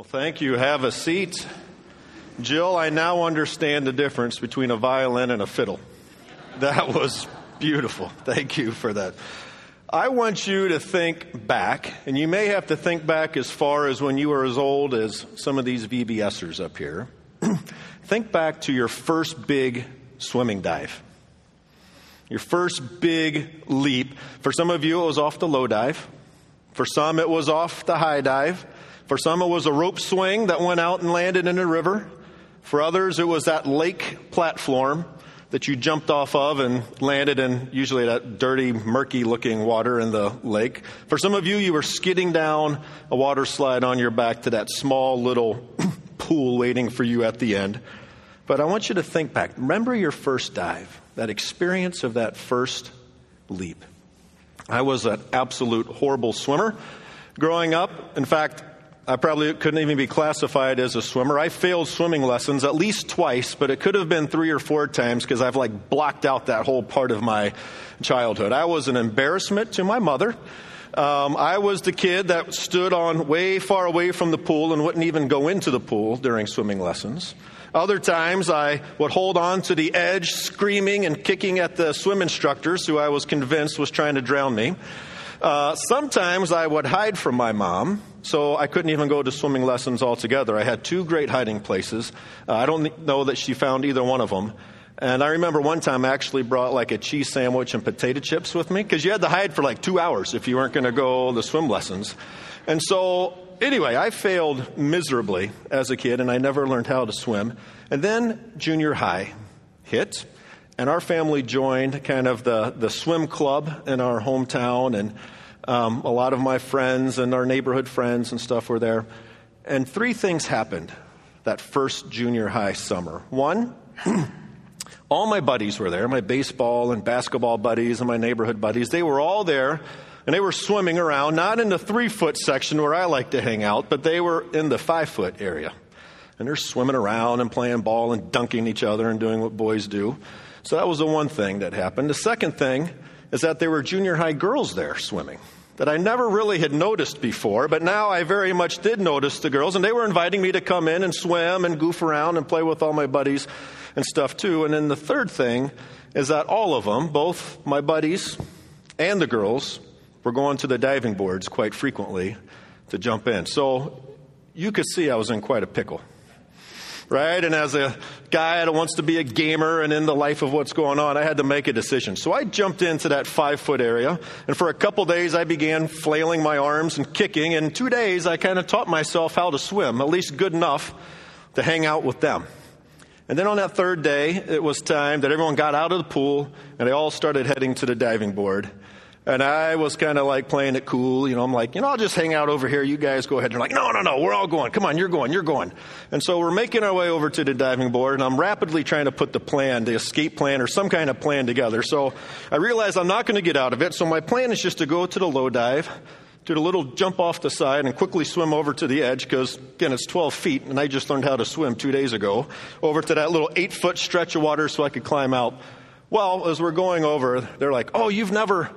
Well, thank you. Have a seat. Jill, I now understand the difference between a violin and a fiddle. That was beautiful. Thank you for that. I want you to think back, and you may have to think back as far as when you were as old as some of these VBSers up here. think back to your first big swimming dive. Your first big leap. For some of you, it was off the low dive. For some, it was off the high dive. For some, it was a rope swing that went out and landed in a river. For others, it was that lake platform that you jumped off of and landed in usually that dirty, murky looking water in the lake. For some of you, you were skidding down a water slide on your back to that small little pool waiting for you at the end. But I want you to think back. Remember your first dive, that experience of that first leap. I was an absolute horrible swimmer growing up. In fact, I probably couldn't even be classified as a swimmer. I failed swimming lessons at least twice, but it could have been three or four times because I've like blocked out that whole part of my childhood. I was an embarrassment to my mother. Um, I was the kid that stood on way far away from the pool and wouldn't even go into the pool during swimming lessons. Other times I would hold on to the edge, screaming and kicking at the swim instructors who I was convinced was trying to drown me. Uh, sometimes I would hide from my mom, so I couldn't even go to swimming lessons altogether. I had two great hiding places. Uh, I don't know that she found either one of them. And I remember one time I actually brought like a cheese sandwich and potato chips with me because you had to hide for like two hours if you weren't going to go to swim lessons. And so, anyway, I failed miserably as a kid and I never learned how to swim. And then junior high hit and our family joined kind of the, the swim club in our hometown, and um, a lot of my friends and our neighborhood friends and stuff were there. And three things happened that first junior high summer. One, all my buddies were there, my baseball and basketball buddies and my neighborhood buddies. They were all there and they were swimming around, not in the three foot section where I like to hang out, but they were in the five foot area. And they're swimming around and playing ball and dunking each other and doing what boys do. So that was the one thing that happened. The second thing is that there were junior high girls there swimming that I never really had noticed before, but now I very much did notice the girls, and they were inviting me to come in and swim and goof around and play with all my buddies and stuff too. And then the third thing is that all of them, both my buddies and the girls, were going to the diving boards quite frequently to jump in. So you could see I was in quite a pickle right? And as a guy that wants to be a gamer and in the life of what's going on, I had to make a decision. So I jumped into that five foot area, and for a couple days I began flailing my arms and kicking. And two days I kind of taught myself how to swim, at least good enough to hang out with them. And then on that third day, it was time that everyone got out of the pool and they all started heading to the diving board. And I was kind of like playing it cool. You know, I'm like, you know, I'll just hang out over here. You guys go ahead. They're like, no, no, no, we're all going. Come on, you're going, you're going. And so we're making our way over to the diving board, and I'm rapidly trying to put the plan, the escape plan, or some kind of plan together. So I realize I'm not going to get out of it. So my plan is just to go to the low dive, do a little jump off the side, and quickly swim over to the edge because, again, it's 12 feet, and I just learned how to swim two days ago, over to that little eight foot stretch of water so I could climb out. Well, as we're going over, they're like, oh, you've never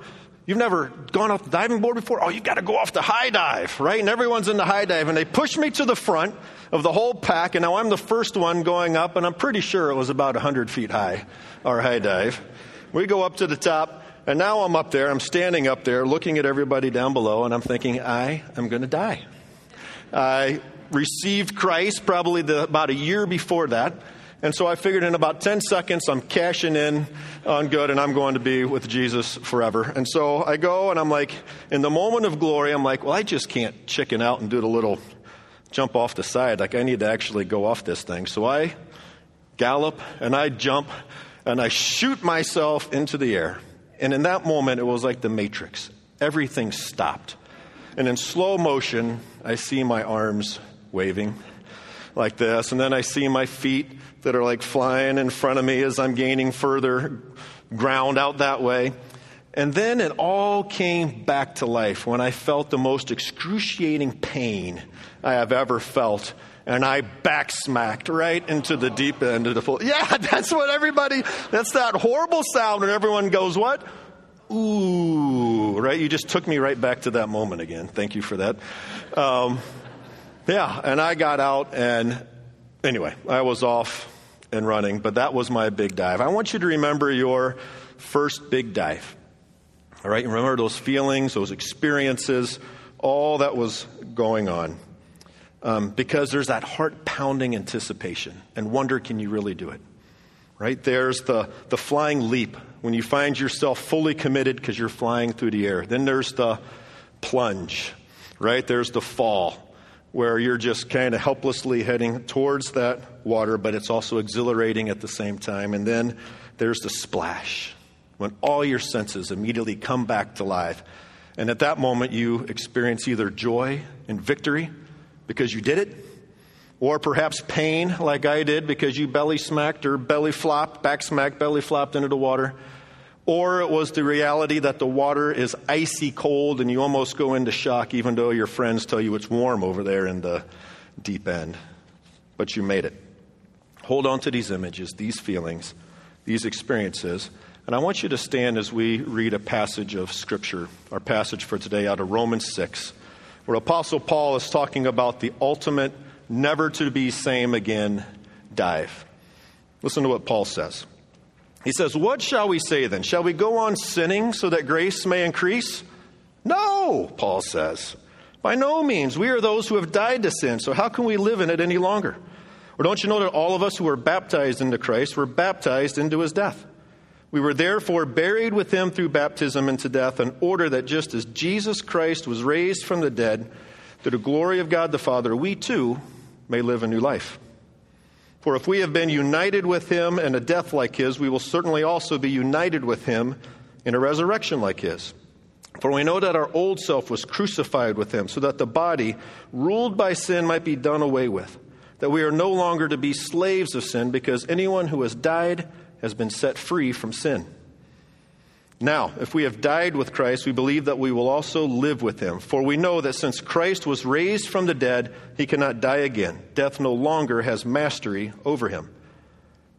You've never gone off the diving board before? Oh, you've got to go off the high dive, right? And everyone's in the high dive, and they push me to the front of the whole pack, and now I'm the first one going up, and I'm pretty sure it was about 100 feet high, our high dive. We go up to the top, and now I'm up there. I'm standing up there looking at everybody down below, and I'm thinking, I am going to die. I received Christ probably the, about a year before that. And so I figured in about 10 seconds, I'm cashing in on good and I'm going to be with Jesus forever. And so I go and I'm like, in the moment of glory, I'm like, well, I just can't chicken out and do the little jump off the side. Like, I need to actually go off this thing. So I gallop and I jump and I shoot myself into the air. And in that moment, it was like the Matrix. Everything stopped. And in slow motion, I see my arms waving like this. And then I see my feet that are like flying in front of me as I'm gaining further ground out that way. And then it all came back to life when I felt the most excruciating pain I have ever felt. And I backsmacked right into the deep end of the pool. Yeah, that's what everybody, that's that horrible sound when everyone goes, what? Ooh, right? You just took me right back to that moment again. Thank you for that. Um, Yeah, and I got out, and anyway, I was off and running, but that was my big dive. I want you to remember your first big dive. All right, remember those feelings, those experiences, all that was going on. Um, because there's that heart pounding anticipation and wonder can you really do it? Right? There's the, the flying leap when you find yourself fully committed because you're flying through the air. Then there's the plunge, right? There's the fall where you're just kind of helplessly heading towards that water, but it's also exhilarating at the same time. And then there's the splash when all your senses immediately come back to life. And at that moment, you experience either joy and victory because you did it, or perhaps pain like I did because you belly smacked or belly flopped, back smacked, belly flopped into the water. Or it was the reality that the water is icy cold and you almost go into shock even though your friends tell you it's warm over there in the deep end. But you made it. Hold on to these images, these feelings, these experiences. And I want you to stand as we read a passage of Scripture, our passage for today out of Romans 6, where Apostle Paul is talking about the ultimate, never to be same again dive. Listen to what Paul says. He says, What shall we say then? Shall we go on sinning so that grace may increase? No, Paul says. By no means. We are those who have died to sin, so how can we live in it any longer? Or don't you know that all of us who were baptized into Christ were baptized into his death? We were therefore buried with him through baptism into death, in order that just as Jesus Christ was raised from the dead through the glory of God the Father, we too may live a new life. For if we have been united with him in a death like his, we will certainly also be united with him in a resurrection like his. For we know that our old self was crucified with him, so that the body, ruled by sin, might be done away with. That we are no longer to be slaves of sin, because anyone who has died has been set free from sin. Now, if we have died with Christ, we believe that we will also live with him. For we know that since Christ was raised from the dead, he cannot die again. Death no longer has mastery over him.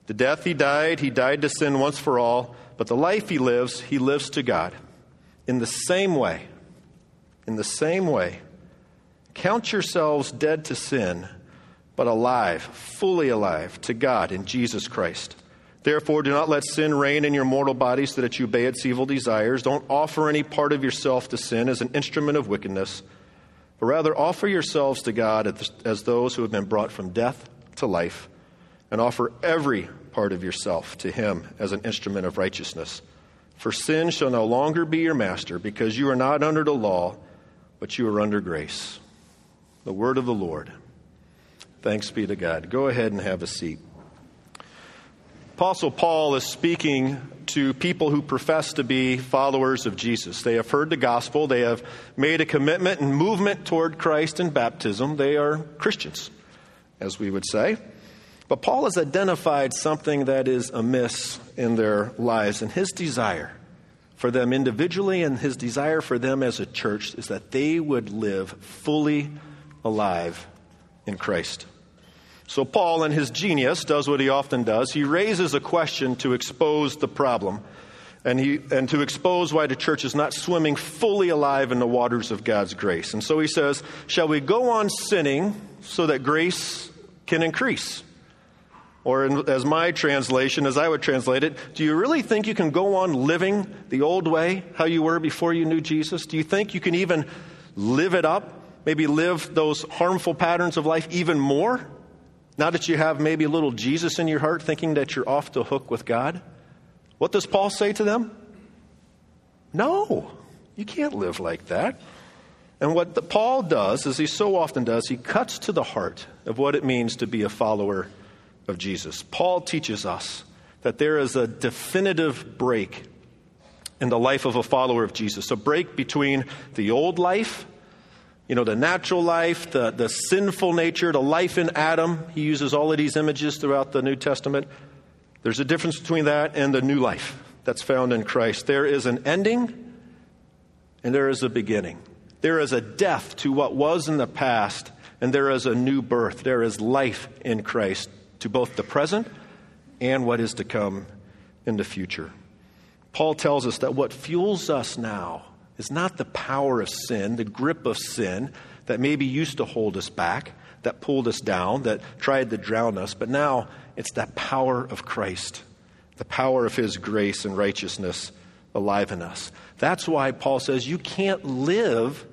The death he died, he died to sin once for all, but the life he lives, he lives to God. In the same way, in the same way, count yourselves dead to sin, but alive, fully alive to God in Jesus Christ. Therefore, do not let sin reign in your mortal body so that you obey its evil desires. Don't offer any part of yourself to sin as an instrument of wickedness, but rather offer yourselves to God as those who have been brought from death to life, and offer every part of yourself to Him as an instrument of righteousness. For sin shall no longer be your master, because you are not under the law, but you are under grace. The word of the Lord. Thanks be to God. Go ahead and have a seat. Apostle Paul is speaking to people who profess to be followers of Jesus. They have heard the gospel, they have made a commitment and movement toward Christ in baptism. They are Christians, as we would say. But Paul has identified something that is amiss in their lives, and his desire for them individually and his desire for them as a church is that they would live fully alive in Christ. So, Paul, in his genius, does what he often does. He raises a question to expose the problem and, he, and to expose why the church is not swimming fully alive in the waters of God's grace. And so he says, Shall we go on sinning so that grace can increase? Or, in, as my translation, as I would translate it, do you really think you can go on living the old way, how you were before you knew Jesus? Do you think you can even live it up? Maybe live those harmful patterns of life even more? Now that you have maybe a little Jesus in your heart, thinking that you're off the hook with God, what does Paul say to them? No, you can't live like that. And what the, Paul does, as he so often does, he cuts to the heart of what it means to be a follower of Jesus. Paul teaches us that there is a definitive break in the life of a follower of Jesus, a break between the old life you know, the natural life, the, the sinful nature, the life in Adam. He uses all of these images throughout the New Testament. There's a difference between that and the new life that's found in Christ. There is an ending and there is a beginning. There is a death to what was in the past, and there is a new birth. There is life in Christ to both the present and what is to come in the future. Paul tells us that what fuels us now is not the power of sin, the grip of sin, that maybe used to hold us back, that pulled us down, that tried to drown us, but now it's that power of Christ, the power of His grace and righteousness alive in us. That's why Paul says you can't live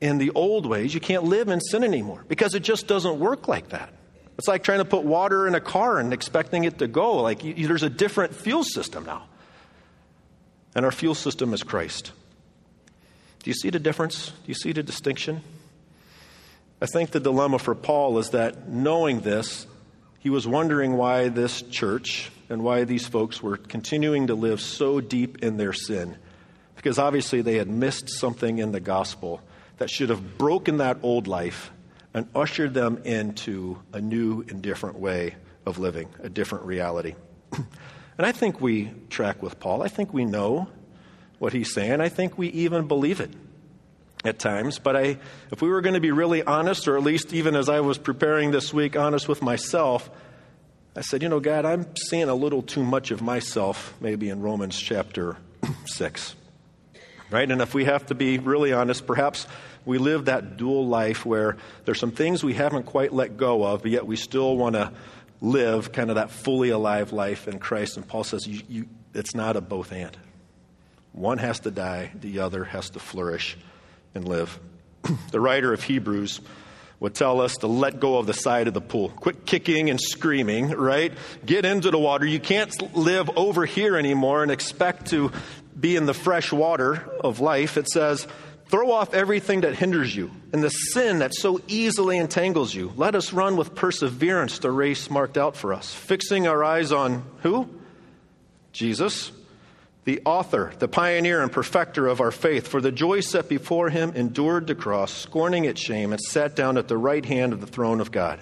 in the old ways. You can't live in sin anymore because it just doesn't work like that. It's like trying to put water in a car and expecting it to go. Like you, there's a different fuel system now. And our fuel system is Christ. Do you see the difference? Do you see the distinction? I think the dilemma for Paul is that knowing this, he was wondering why this church and why these folks were continuing to live so deep in their sin. Because obviously they had missed something in the gospel that should have broken that old life and ushered them into a new and different way of living, a different reality. and I think we track with Paul. I think we know what he's saying. I think we even believe it at times. But I, if we were going to be really honest, or at least even as I was preparing this week, honest with myself, I said, you know, God, I'm seeing a little too much of myself maybe in Romans chapter 6. Right? And if we have to be really honest, perhaps we live that dual life where there's some things we haven't quite let go of, but yet we still want to live kind of that fully alive life in Christ. And Paul says you, you, it's not a both and. One has to die, the other has to flourish and live. the writer of Hebrews would tell us to let go of the side of the pool. Quit kicking and screaming, right? Get into the water. You can't live over here anymore and expect to be in the fresh water of life. It says, Throw off everything that hinders you and the sin that so easily entangles you. Let us run with perseverance the race marked out for us, fixing our eyes on who? Jesus, the author, the pioneer, and perfecter of our faith. For the joy set before him endured the cross, scorning its shame, and sat down at the right hand of the throne of God.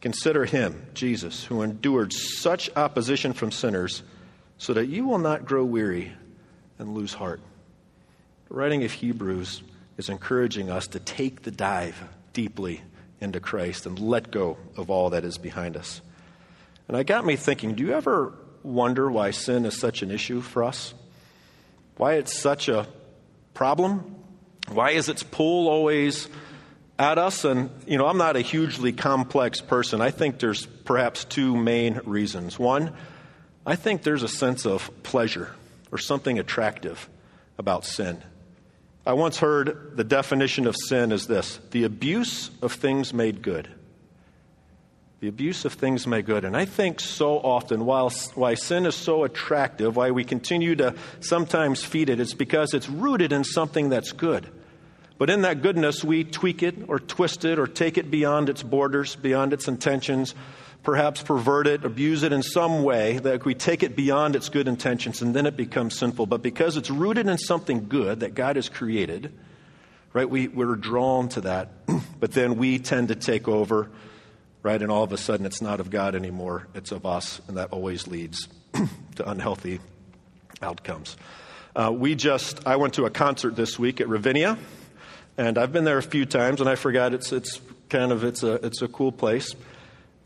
Consider him, Jesus, who endured such opposition from sinners, so that you will not grow weary and lose heart. The writing of Hebrews is encouraging us to take the dive deeply into Christ and let go of all that is behind us. And it got me thinking do you ever wonder why sin is such an issue for us? Why it's such a problem? Why is its pull always at us? And, you know, I'm not a hugely complex person. I think there's perhaps two main reasons. One, I think there's a sense of pleasure or something attractive about sin. I once heard the definition of sin is this the abuse of things made good. The abuse of things made good. And I think so often, while, why sin is so attractive, why we continue to sometimes feed it, it's because it's rooted in something that's good. But in that goodness, we tweak it or twist it or take it beyond its borders, beyond its intentions, perhaps pervert it, abuse it in some way, that we take it beyond its good intentions and then it becomes sinful. But because it's rooted in something good that God has created, right, we, we're drawn to that. but then we tend to take over, right, and all of a sudden it's not of God anymore, it's of us, and that always leads to unhealthy outcomes. Uh, we just, I went to a concert this week at Ravinia, and I've been there a few times, and I forgot it's, it's kind of, it's a, it's a cool place.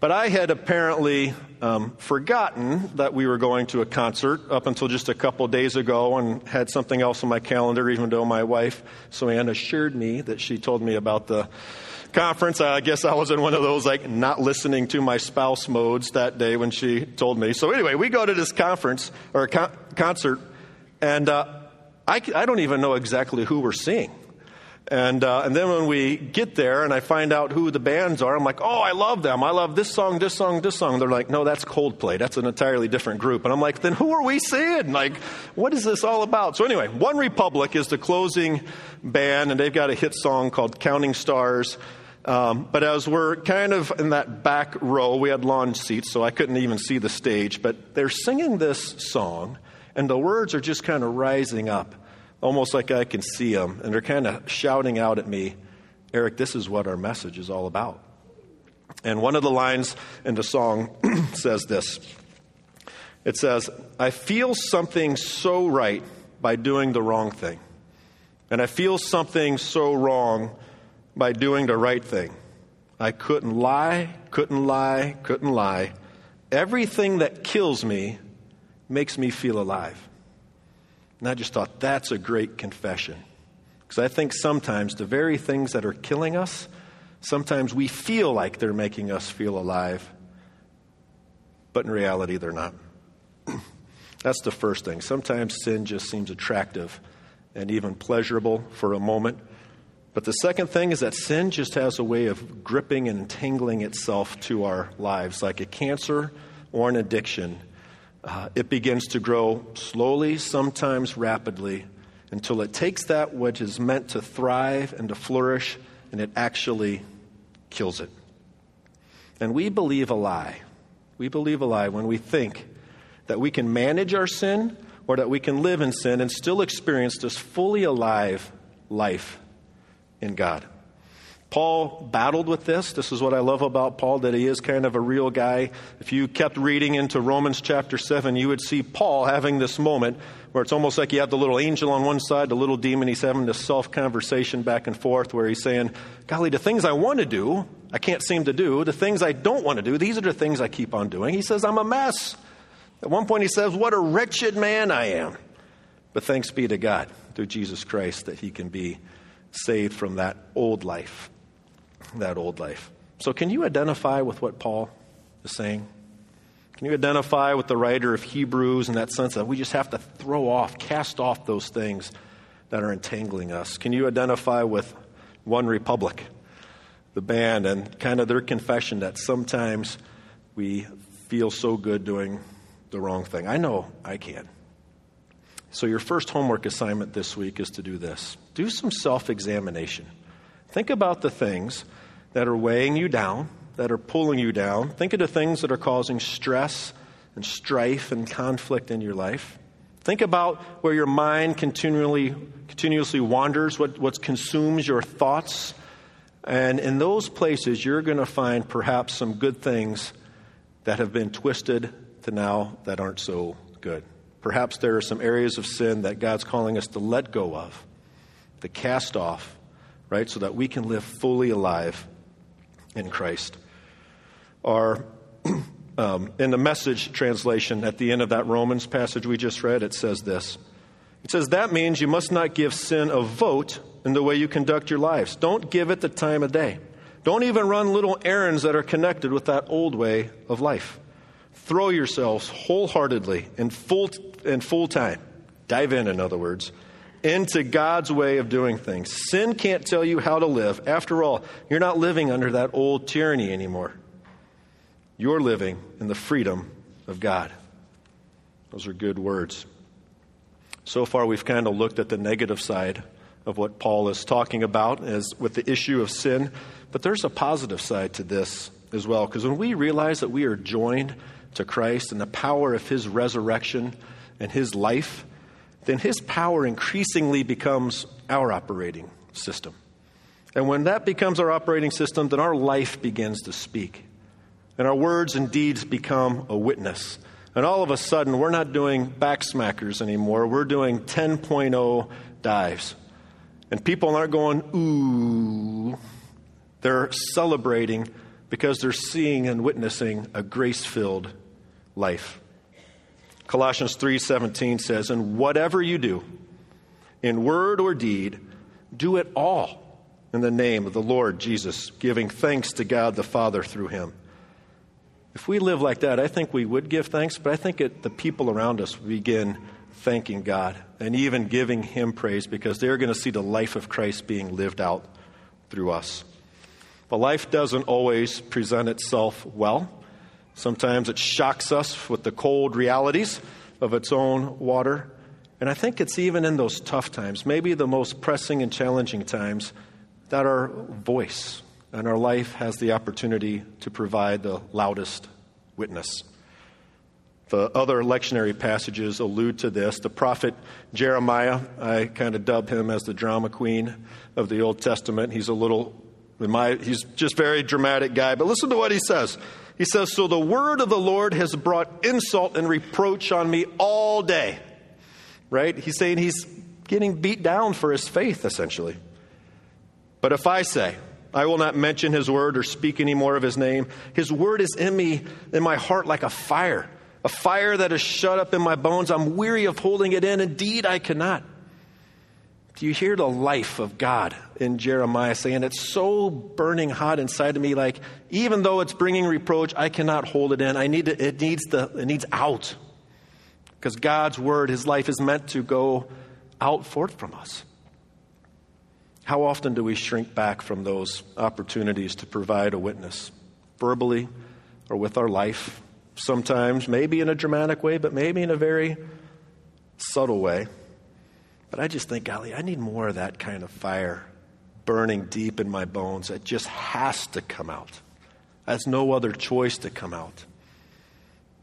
But I had apparently um, forgotten that we were going to a concert up until just a couple days ago and had something else on my calendar, even though my wife, Anne, assured me that she told me about the conference. I guess I was in one of those like not listening to my spouse modes that day when she told me. So anyway, we go to this conference or con- concert, and uh, I, I don't even know exactly who we're seeing. And, uh, and then when we get there and I find out who the bands are, I'm like, oh, I love them. I love this song, this song, this song. They're like, no, that's Coldplay. That's an entirely different group. And I'm like, then who are we seeing? Like, what is this all about? So anyway, OneRepublic is the closing band, and they've got a hit song called Counting Stars. Um, but as we're kind of in that back row, we had lawn seats, so I couldn't even see the stage. But they're singing this song, and the words are just kind of rising up almost like I can see them, and they're kind of shouting out at me, Eric, this is what our message is all about. And one of the lines in the song says this It says, I feel something so right by doing the wrong thing. And I feel something so wrong by doing the right thing. I couldn't lie, couldn't lie, couldn't lie. Everything that kills me makes me feel alive. And I just thought, that's a great confession. Because I think sometimes the very things that are killing us, sometimes we feel like they're making us feel alive, but in reality, they're not. That's the first thing. Sometimes sin just seems attractive and even pleasurable for a moment. But the second thing is that sin just has a way of gripping and entangling itself to our lives like a cancer or an addiction. Uh, it begins to grow slowly, sometimes rapidly, until it takes that which is meant to thrive and to flourish and it actually kills it. And we believe a lie. We believe a lie when we think that we can manage our sin or that we can live in sin and still experience this fully alive life in God. Paul battled with this. This is what I love about Paul, that he is kind of a real guy. If you kept reading into Romans chapter 7, you would see Paul having this moment where it's almost like you have the little angel on one side, the little demon. He's having this self conversation back and forth where he's saying, Golly, the things I want to do, I can't seem to do. The things I don't want to do, these are the things I keep on doing. He says, I'm a mess. At one point, he says, What a wretched man I am. But thanks be to God through Jesus Christ that he can be saved from that old life that old life. So, can you identify with what Paul is saying? Can you identify with the writer of Hebrews in that sense that we just have to throw off, cast off those things that are entangling us? Can you identify with OneRepublic, the band, and kind of their confession that sometimes we feel so good doing the wrong thing? I know I can. So, your first homework assignment this week is to do this do some self examination. Think about the things that are weighing you down, that are pulling you down. Think of the things that are causing stress and strife and conflict in your life. Think about where your mind continually, continuously wanders, what, what consumes your thoughts. And in those places, you're going to find perhaps some good things that have been twisted to now that aren't so good. Perhaps there are some areas of sin that God's calling us to let go of, to cast off, right, so that we can live fully alive in Christ. Or um, in the message translation at the end of that Romans passage we just read, it says this. It says, That means you must not give sin a vote in the way you conduct your lives. Don't give it the time of day. Don't even run little errands that are connected with that old way of life. Throw yourselves wholeheartedly and full, and full time. Dive in, in other words into God's way of doing things. Sin can't tell you how to live. After all, you're not living under that old tyranny anymore. You're living in the freedom of God. Those are good words. So far, we've kind of looked at the negative side of what Paul is talking about as with the issue of sin, but there's a positive side to this as well. Because when we realize that we are joined to Christ and the power of his resurrection and his life, then his power increasingly becomes our operating system. And when that becomes our operating system, then our life begins to speak. And our words and deeds become a witness. And all of a sudden, we're not doing backsmackers anymore. We're doing 10.0 dives. And people aren't going, ooh. They're celebrating because they're seeing and witnessing a grace filled life. Colossians 3:17 says, "And whatever you do, in word or deed, do it all in the name of the Lord Jesus, giving thanks to God the Father through him." If we live like that, I think we would give thanks, but I think it, the people around us begin thanking God and even giving him praise because they're going to see the life of Christ being lived out through us. But life doesn't always present itself well. Sometimes it shocks us with the cold realities of its own water. And I think it's even in those tough times, maybe the most pressing and challenging times, that our voice and our life has the opportunity to provide the loudest witness. The other lectionary passages allude to this. The prophet Jeremiah, I kind of dub him as the drama queen of the Old Testament. He's a little, he's just very dramatic guy. But listen to what he says. He says, So the word of the Lord has brought insult and reproach on me all day. Right? He's saying he's getting beat down for his faith, essentially. But if I say, I will not mention his word or speak any more of his name, his word is in me, in my heart, like a fire, a fire that is shut up in my bones. I'm weary of holding it in. Indeed, I cannot. Do you hear the life of God in Jeremiah saying, It's so burning hot inside of me, like, even though it's bringing reproach, I cannot hold it in. I need to, it, needs the, it needs out. Because God's word, his life, is meant to go out forth from us. How often do we shrink back from those opportunities to provide a witness, verbally or with our life? Sometimes, maybe in a dramatic way, but maybe in a very subtle way. But I just think, golly, I need more of that kind of fire burning deep in my bones that just has to come out. Has no other choice to come out.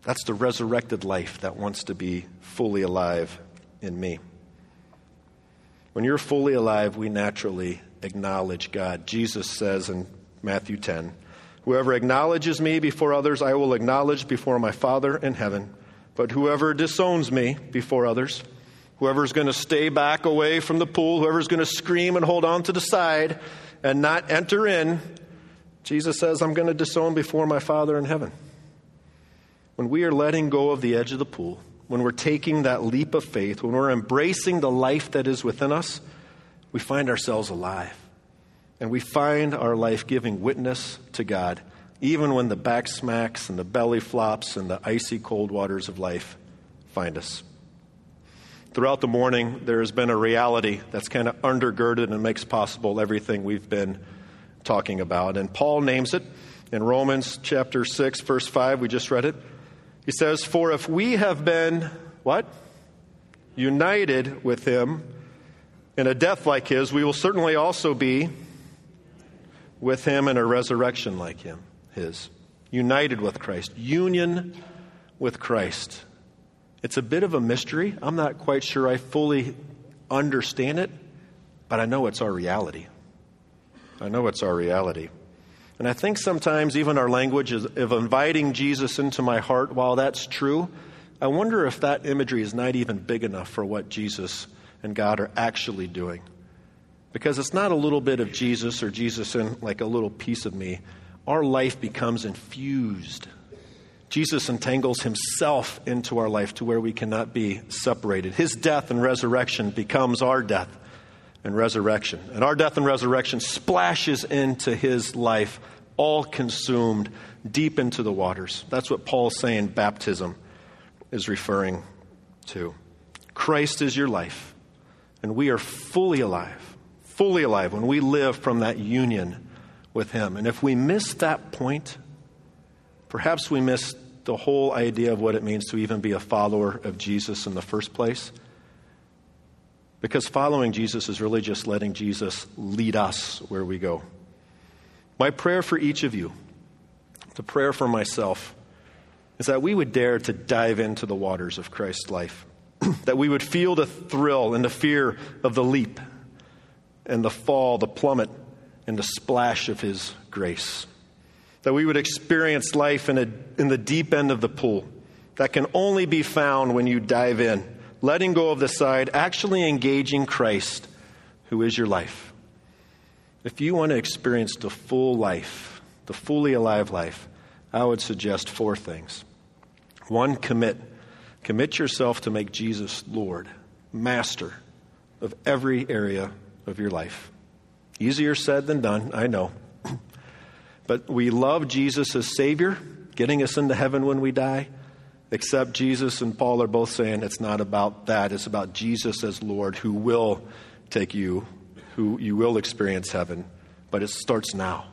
That's the resurrected life that wants to be fully alive in me. When you're fully alive, we naturally acknowledge God. Jesus says in Matthew 10, Whoever acknowledges me before others, I will acknowledge before my Father in heaven. But whoever disowns me before others, Whoever's going to stay back away from the pool, whoever's going to scream and hold on to the side and not enter in, Jesus says, I'm going to disown before my Father in heaven. When we are letting go of the edge of the pool, when we're taking that leap of faith, when we're embracing the life that is within us, we find ourselves alive. And we find our life giving witness to God, even when the back smacks and the belly flops and the icy cold waters of life find us throughout the morning, there has been a reality that's kind of undergirded and makes possible everything we've been talking about. And Paul names it in Romans chapter 6, verse 5. We just read it. He says, For if we have been, what? United with him in a death like his, we will certainly also be with him in a resurrection like him, his. United with Christ. Union with Christ. It's a bit of a mystery. I'm not quite sure I fully understand it, but I know it's our reality. I know it's our reality. And I think sometimes even our language of inviting Jesus into my heart, while that's true, I wonder if that imagery is not even big enough for what Jesus and God are actually doing. Because it's not a little bit of Jesus or Jesus in like a little piece of me. Our life becomes infused Jesus entangles himself into our life to where we cannot be separated. His death and resurrection becomes our death and resurrection. And our death and resurrection splashes into his life, all consumed deep into the waters. That's what Paul's saying baptism is referring to. Christ is your life, and we are fully alive, fully alive when we live from that union with him. And if we miss that point, Perhaps we miss the whole idea of what it means to even be a follower of Jesus in the first place. Because following Jesus is really just letting Jesus lead us where we go. My prayer for each of you, the prayer for myself, is that we would dare to dive into the waters of Christ's life, that we would feel the thrill and the fear of the leap and the fall, the plummet, and the splash of His grace that we would experience life in, a, in the deep end of the pool that can only be found when you dive in, letting go of the side, actually engaging Christ, who is your life. If you want to experience the full life, the fully alive life, I would suggest four things. One, commit. Commit yourself to make Jesus Lord, master of every area of your life. Easier said than done, I know. But we love Jesus as Savior, getting us into heaven when we die. Except Jesus and Paul are both saying it's not about that. It's about Jesus as Lord who will take you, who you will experience heaven. But it starts now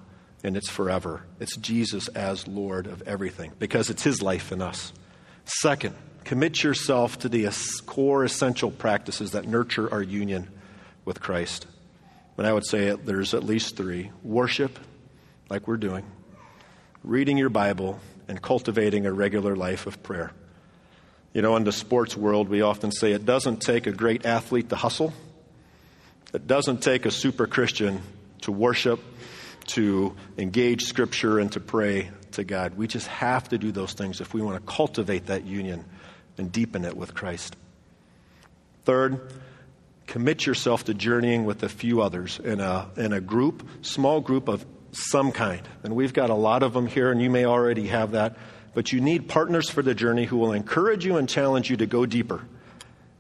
and it's forever. It's Jesus as Lord of everything because it's His life in us. Second, commit yourself to the core essential practices that nurture our union with Christ. And I would say there's at least three worship, like we're doing, reading your Bible, and cultivating a regular life of prayer. You know, in the sports world, we often say it doesn't take a great athlete to hustle, it doesn't take a super Christian to worship, to engage Scripture, and to pray to God. We just have to do those things if we want to cultivate that union and deepen it with Christ. Third, commit yourself to journeying with a few others in a, in a group, small group of some kind. And we've got a lot of them here, and you may already have that. But you need partners for the journey who will encourage you and challenge you to go deeper,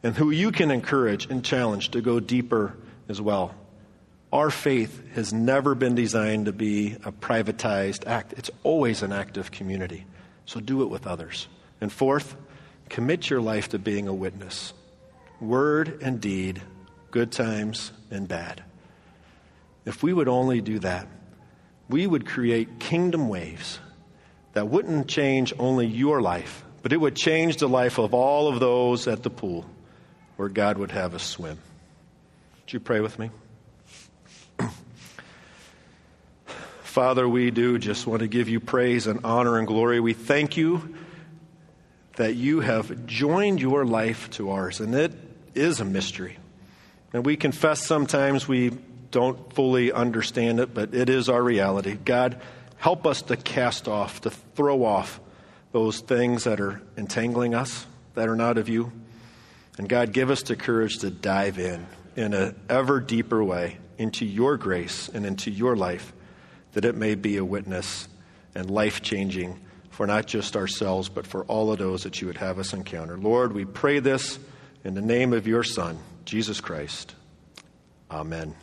and who you can encourage and challenge to go deeper as well. Our faith has never been designed to be a privatized act, it's always an act of community. So do it with others. And fourth, commit your life to being a witness word and deed, good times and bad. If we would only do that, we would create kingdom waves that wouldn't change only your life, but it would change the life of all of those at the pool where God would have us swim. Would you pray with me? Father, we do just want to give you praise and honor and glory. We thank you that you have joined your life to ours, and it is a mystery. And we confess sometimes we don't fully understand it, but it is our reality. God, help us to cast off, to throw off those things that are entangling us, that are not of you. And God, give us the courage to dive in in an ever deeper way into your grace and into your life, that it may be a witness and life changing for not just ourselves, but for all of those that you would have us encounter. Lord, we pray this in the name of your Son, Jesus Christ. Amen.